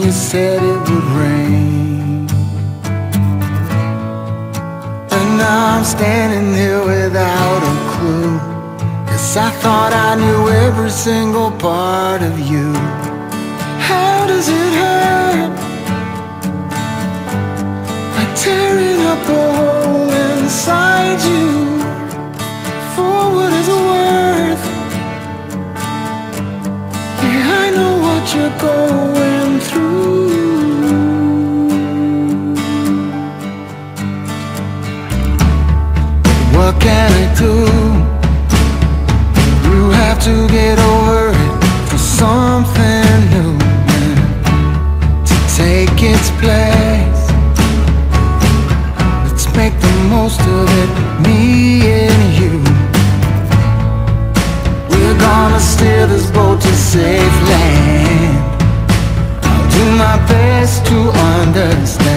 you said it would rain. And now I'm standing here without a clue. Cause I thought I knew every single part of you. How does it hurt? Like tearing up a hole inside you For what it's worth. Yeah, I know what you're going most of it, me and you. We're gonna steer this boat to safe land. I'll do my best to understand.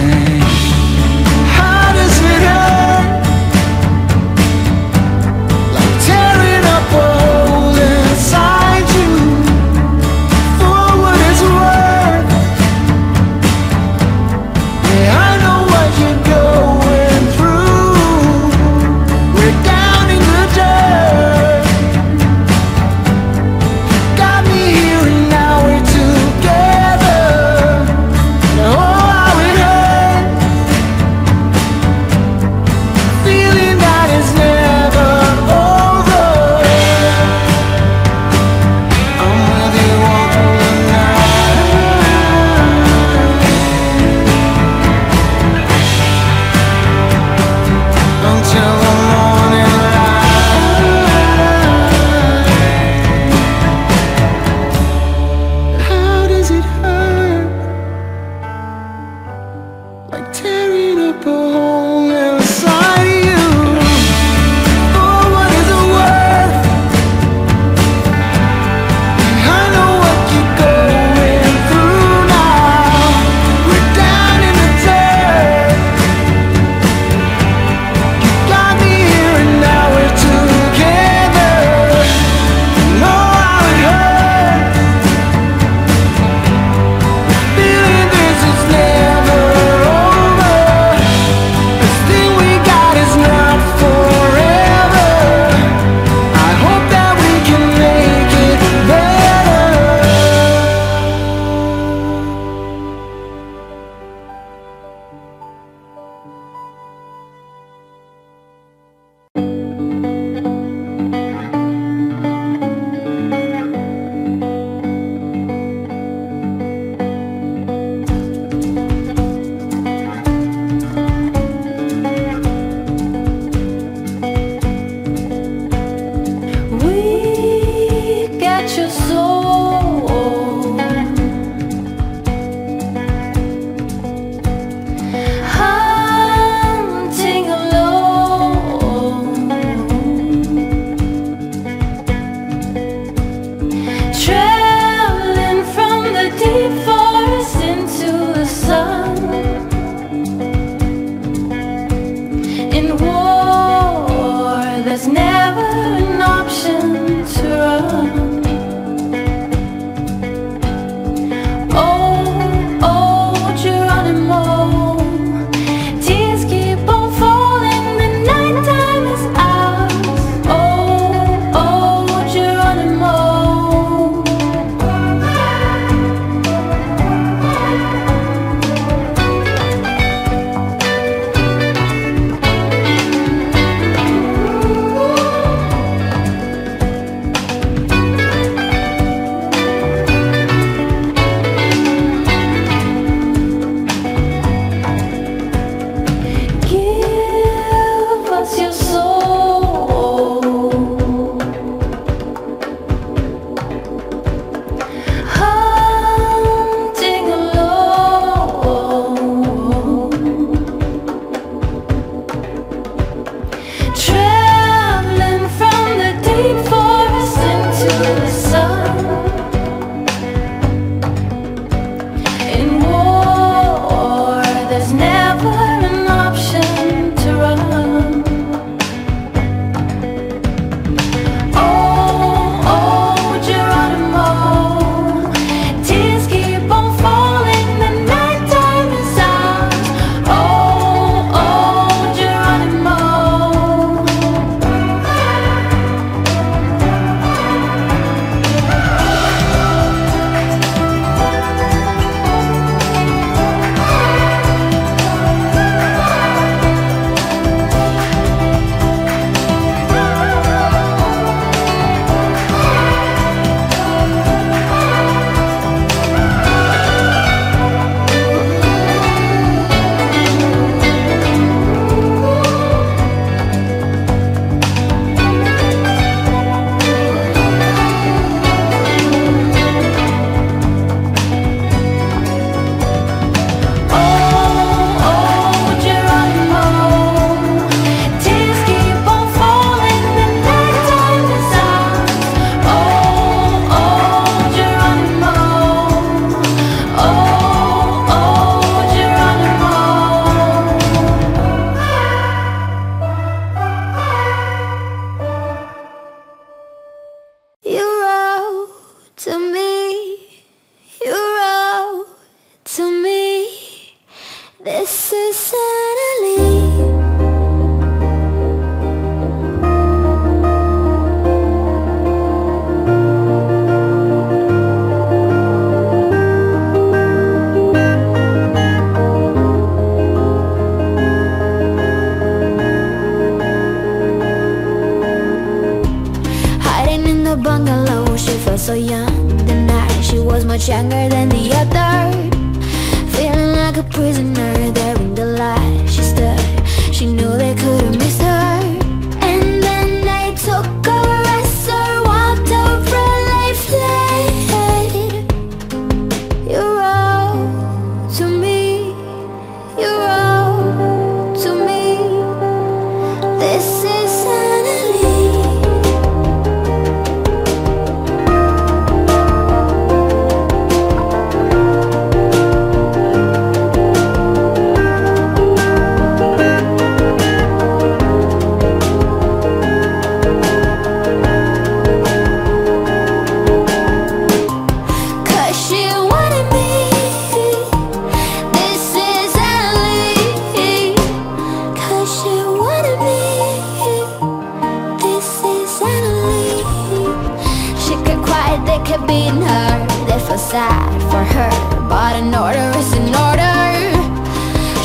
if I sad for her But an order is an order.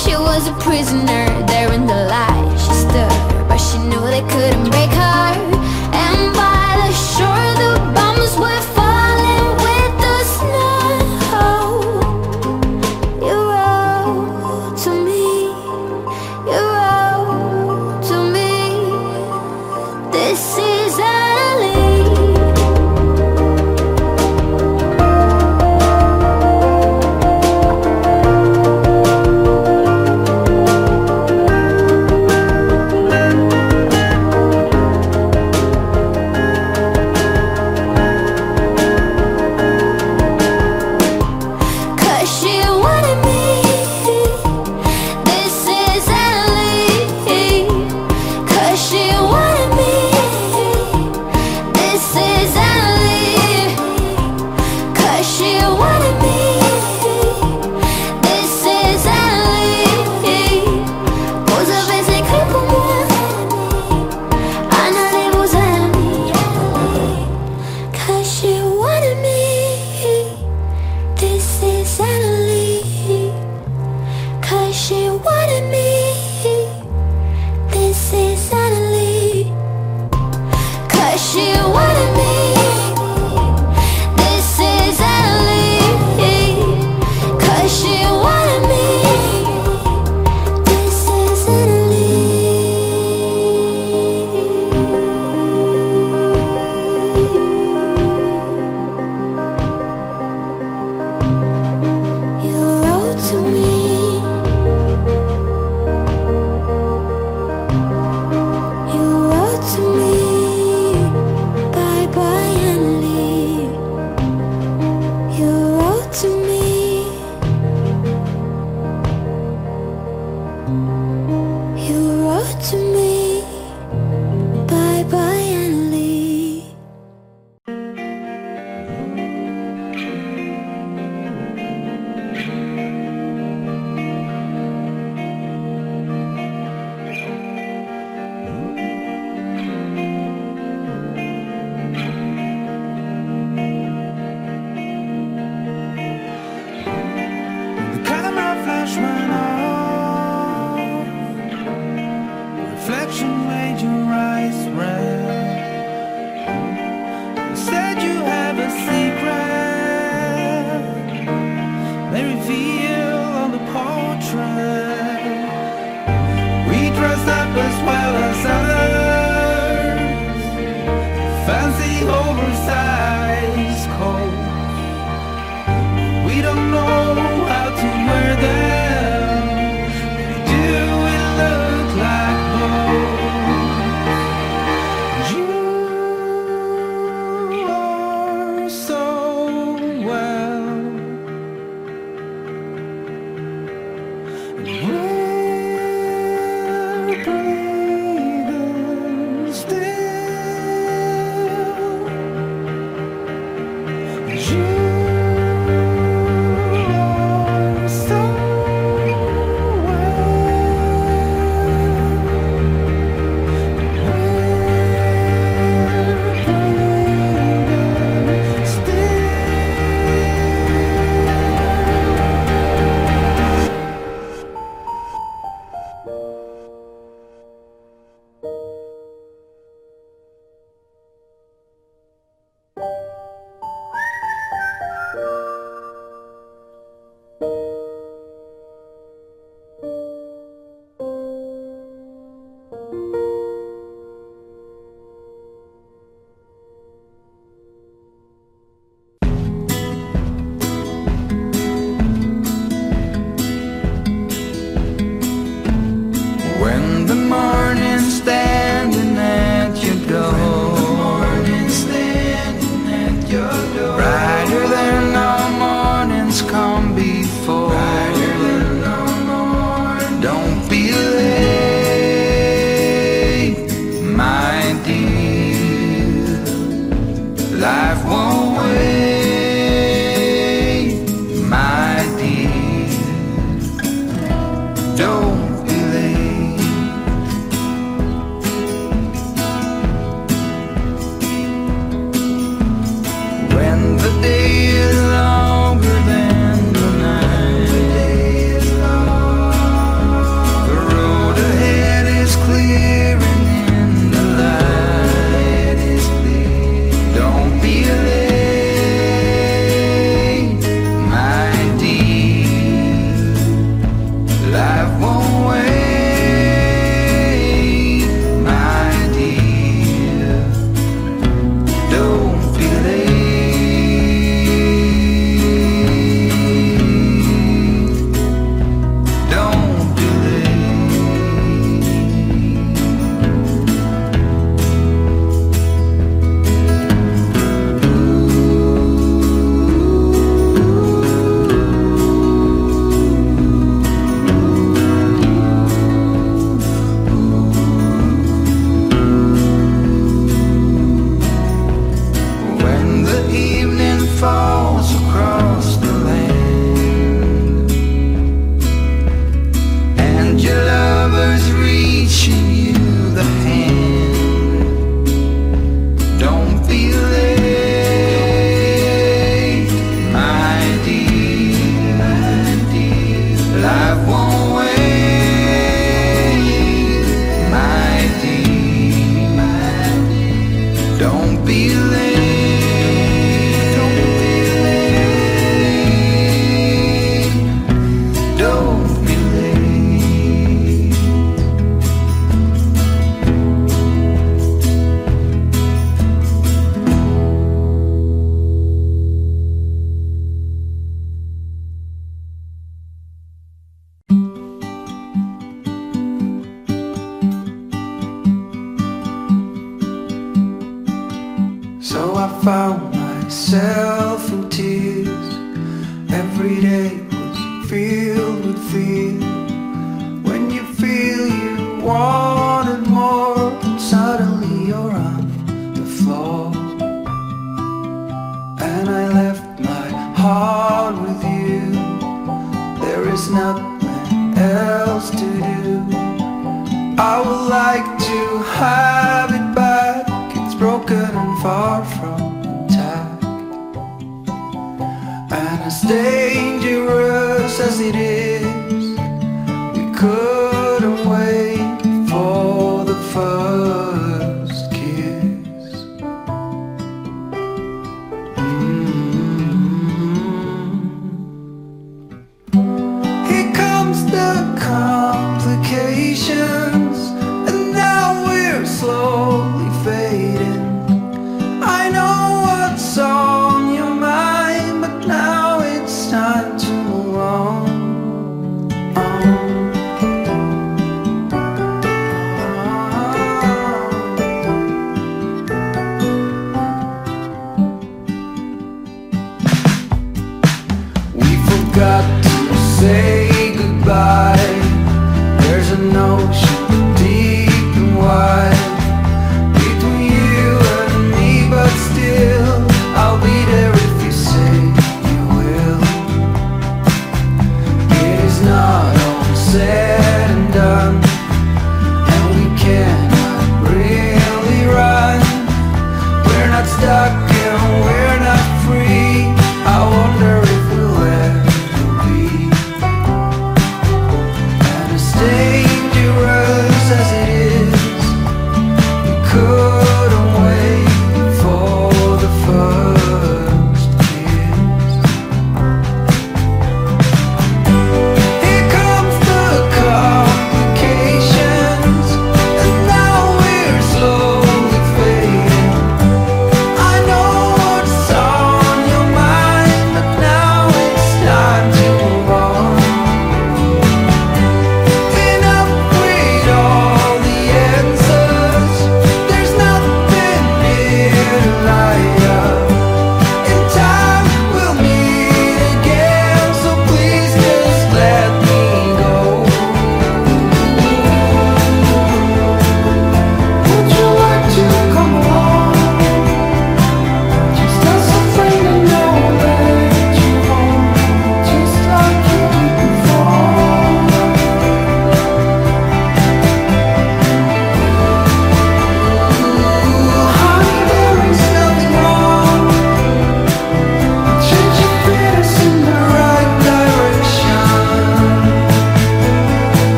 She was a prisoner there in the light. She stood, but she knew they couldn't break her.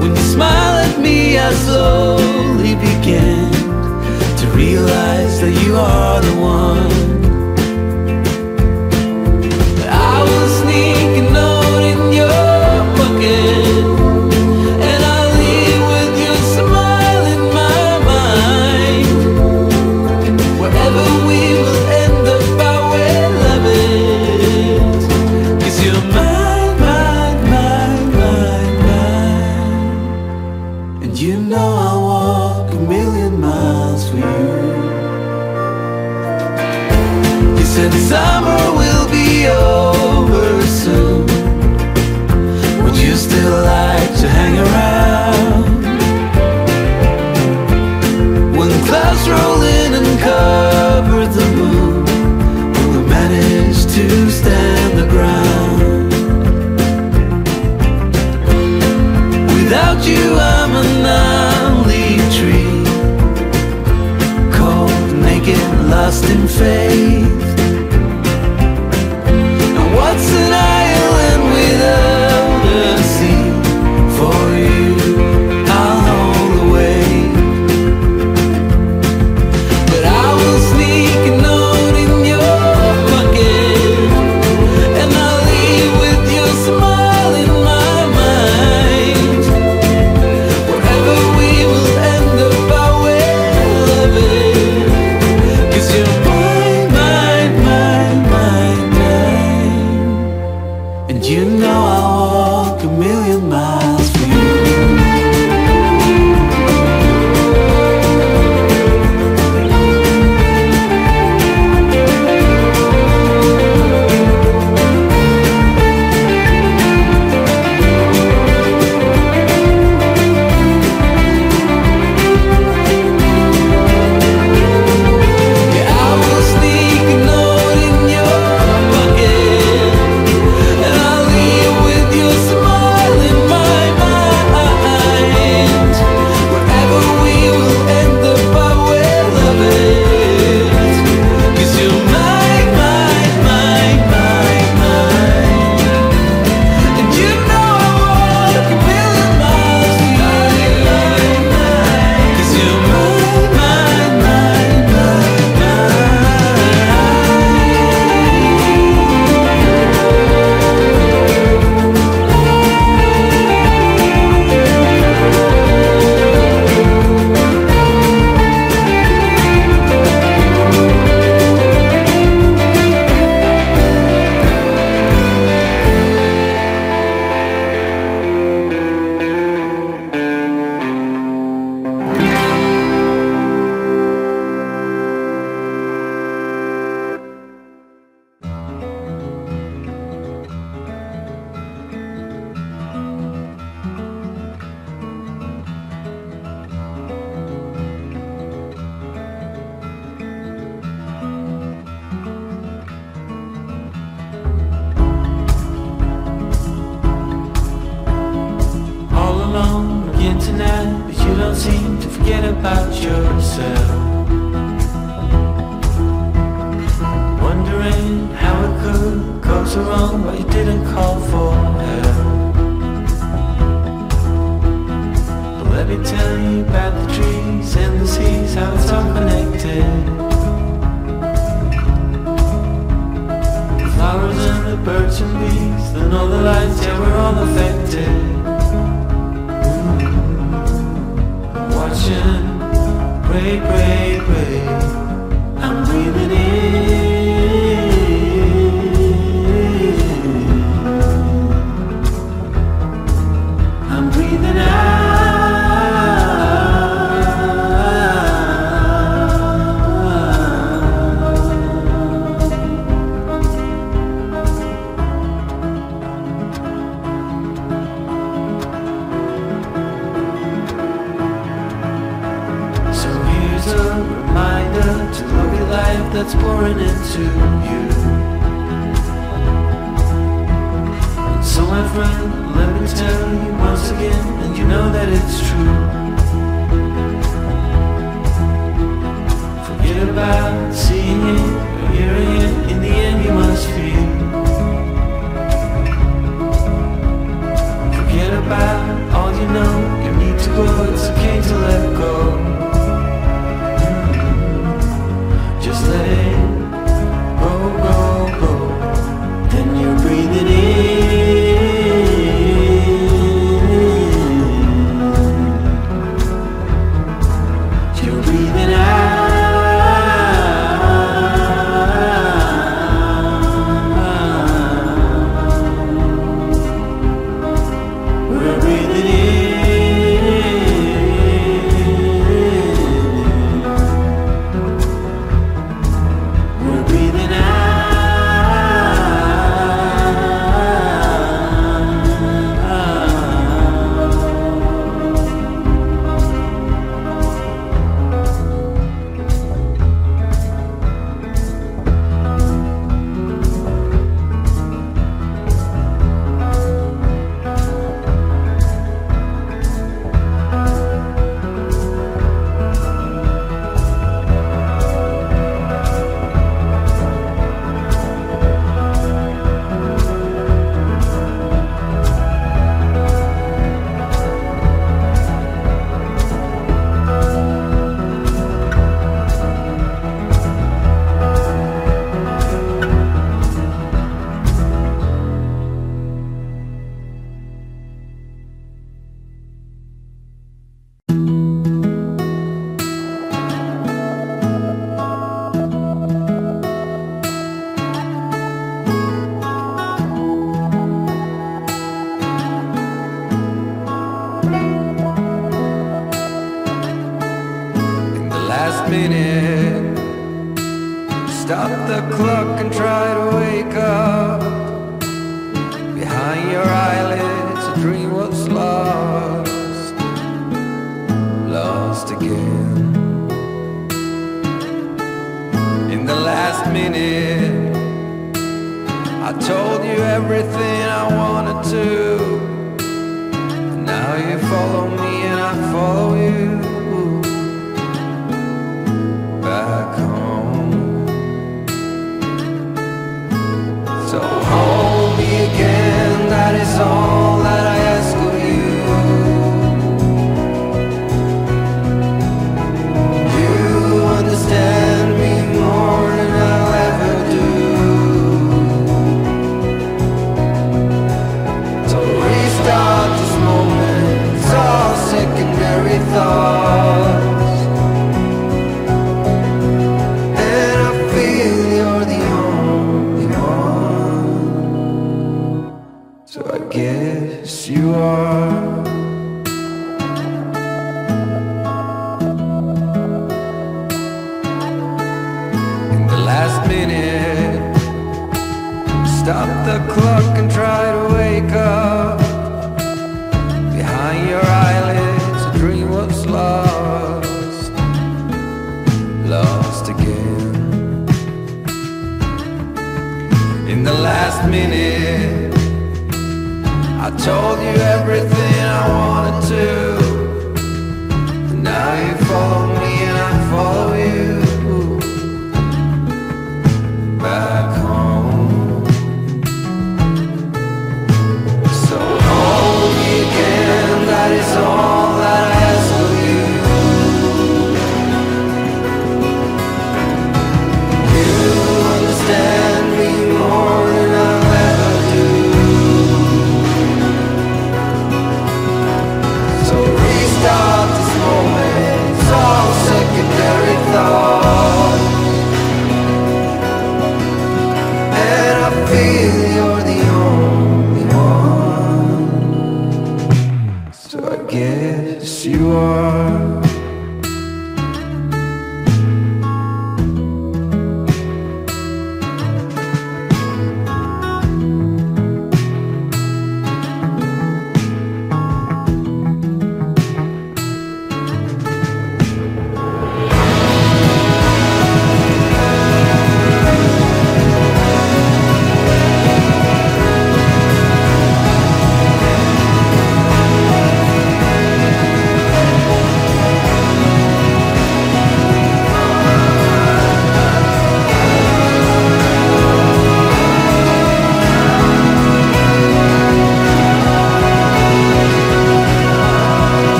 When you smile at me, I slowly begin to realize that you are the one. Face.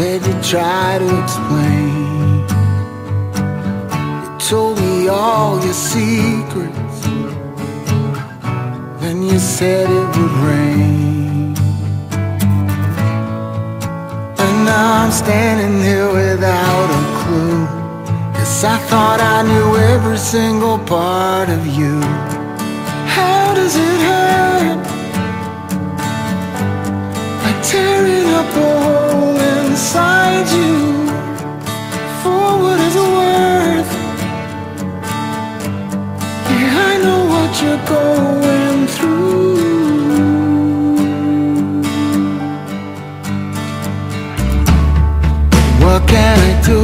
Said you'd try to explain. You told me all your secrets. Then you said it would rain. And now I'm standing here without a clue. Cause I thought I knew every single part of you. How does it hurt? Like tearing up a hole inside you For what it's worth Yeah, I know what you're going through What can I do?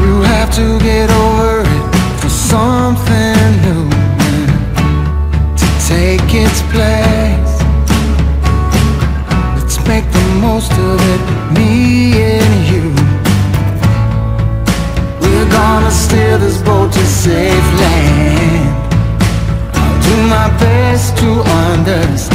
You have to get over it for something new to take its place. understood that me and you. We're gonna steer this boat to safe land. I'll do my best to understand.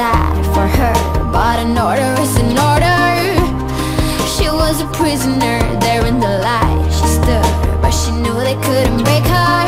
sad for her But an order is an order. She was a prisoner there in the light. She stood, but she knew they couldn't break her.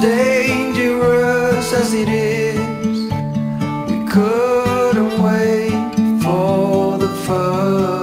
dangerous as it is, we couldn't wait for the first.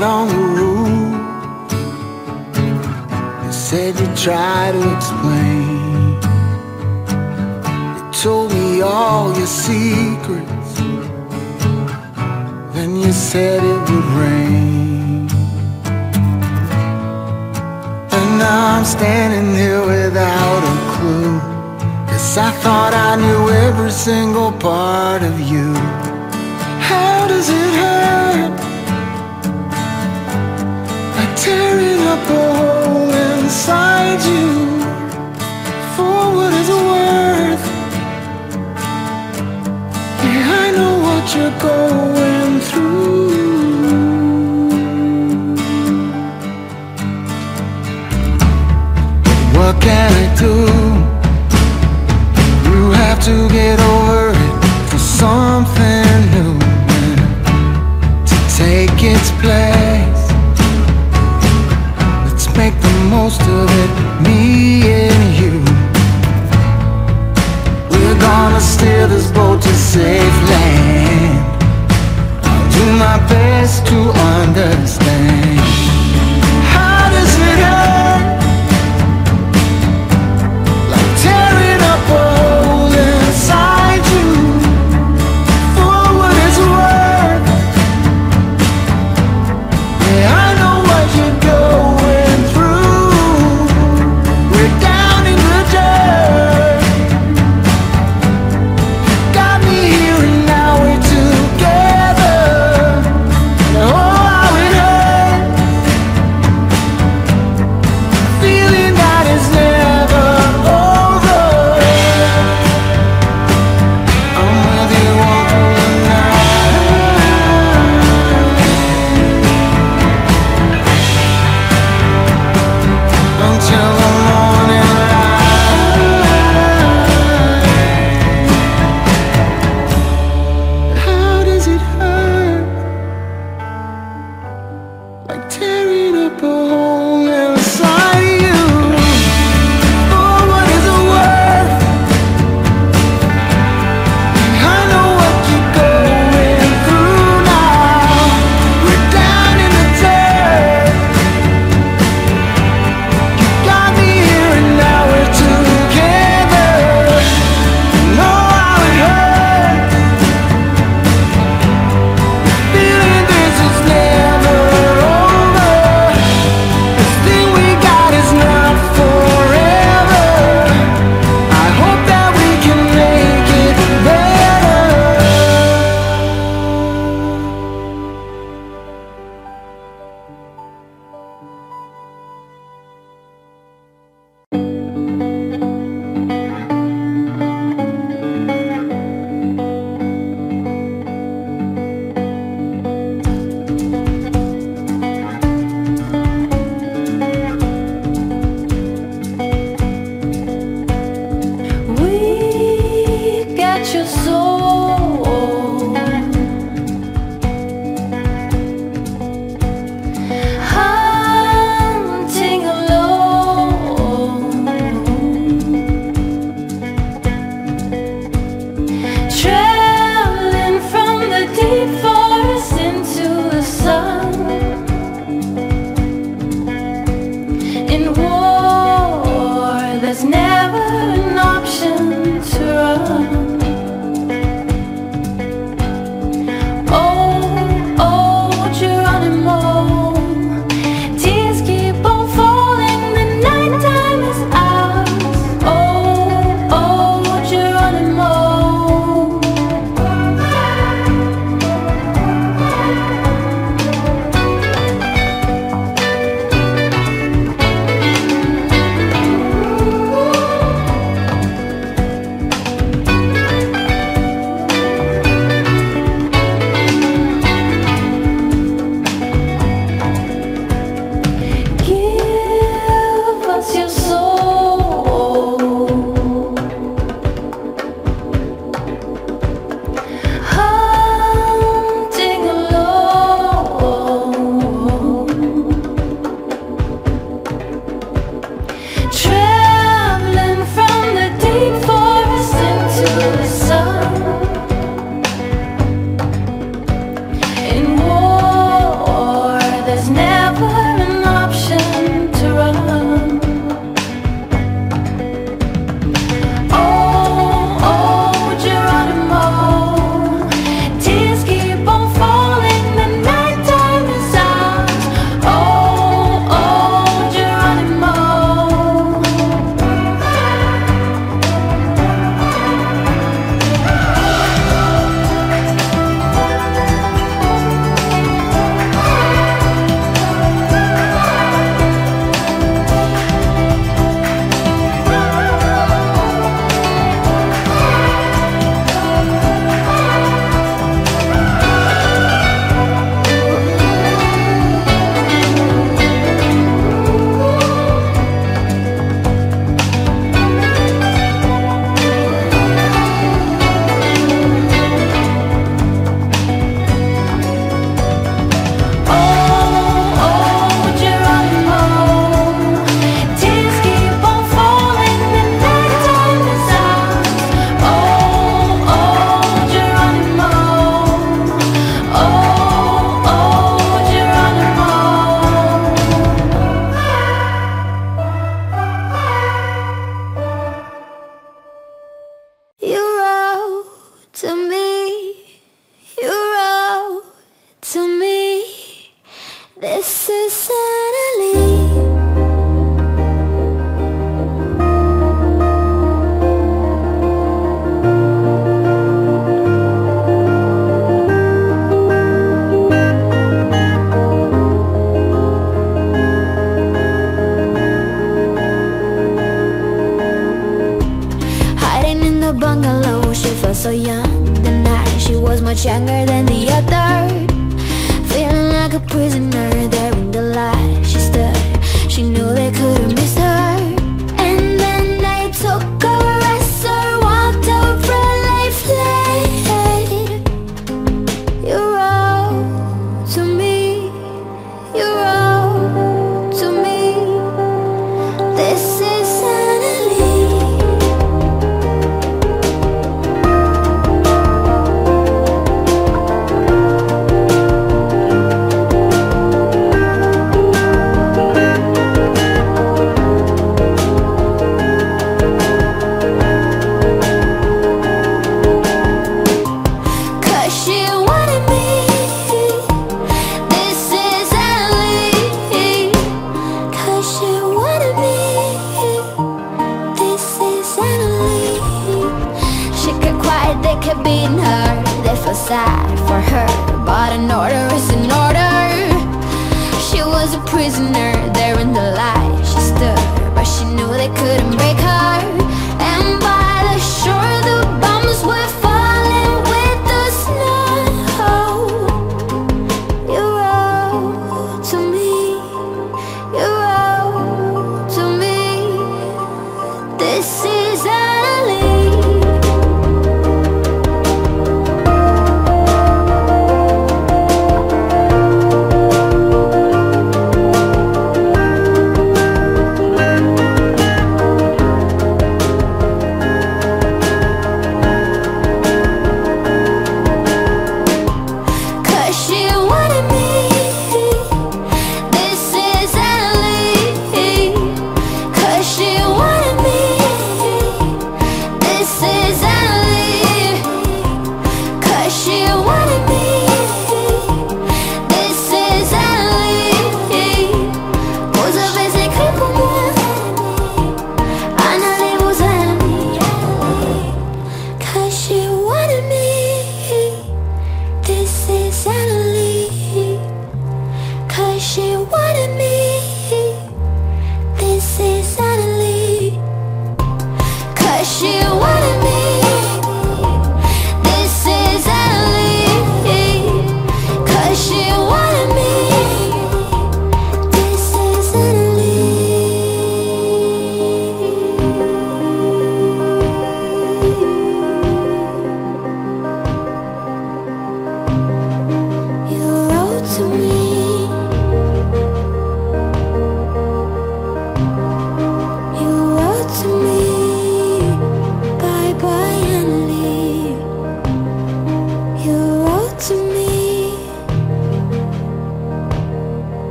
Sat on the roof. You said you tried to explain. You told me all your secrets. Then you said it would rain. And now I'm standing here without a clue. Cause I thought I knew every single part of you. How does it hurt? Tearing up a hole inside you. For what it's worth. Yeah, I know what you're going through. What can I do? You have to get over it for something new to take its place. Safe land. I'll do my best to understand.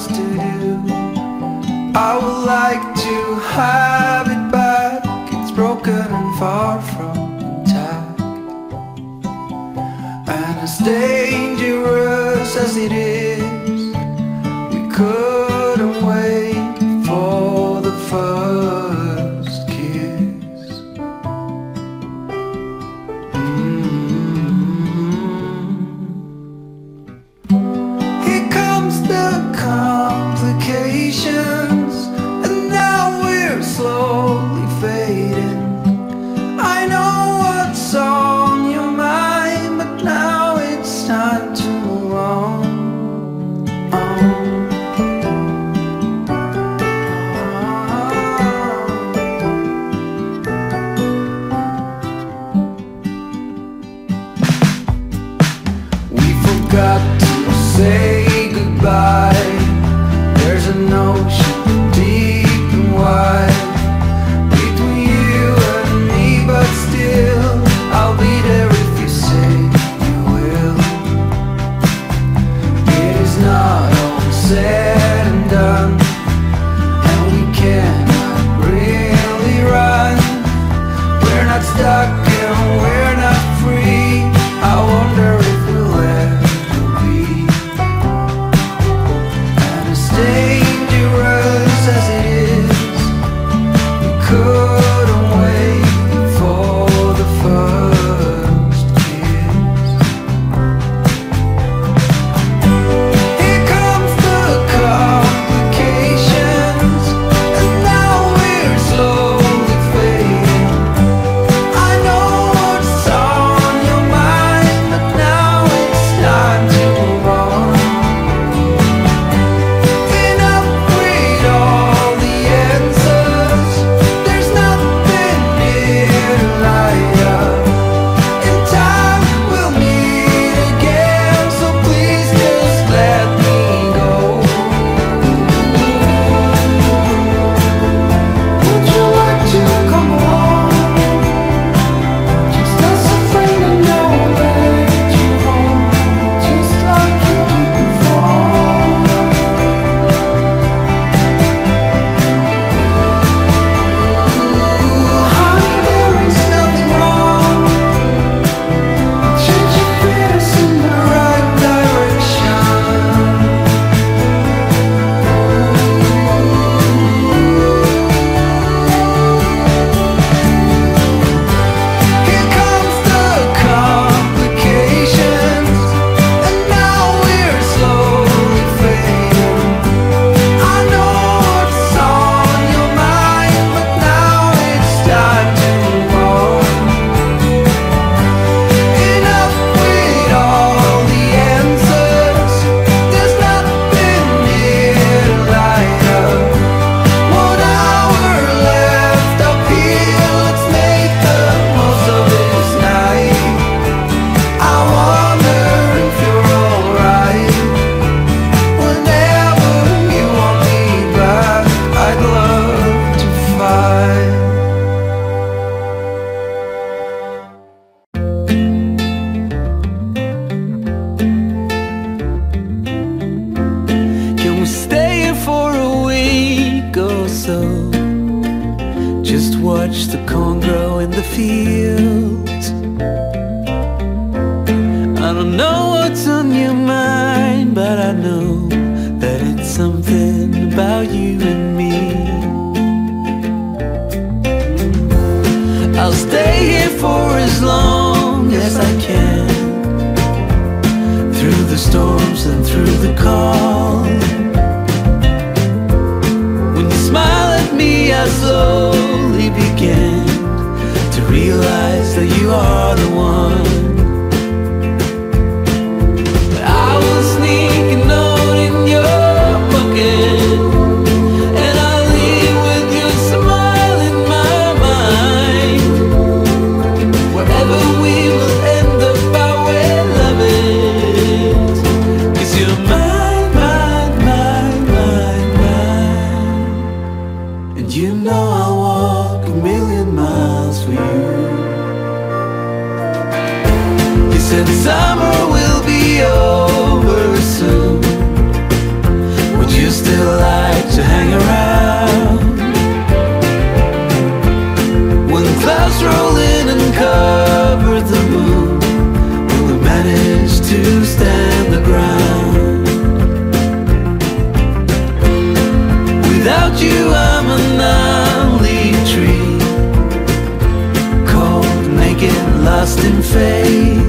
else to do I would like to have it back. It's broken and far from intact. And as dangerous as it is We couldn't wait for the first grow in the fields. I don't know what's on your mind But I know that it's something about you and me. I'll stay here for as long as I can. Through the storms and through the calm. When you smile at me I slowly begin realize that you are the one. and.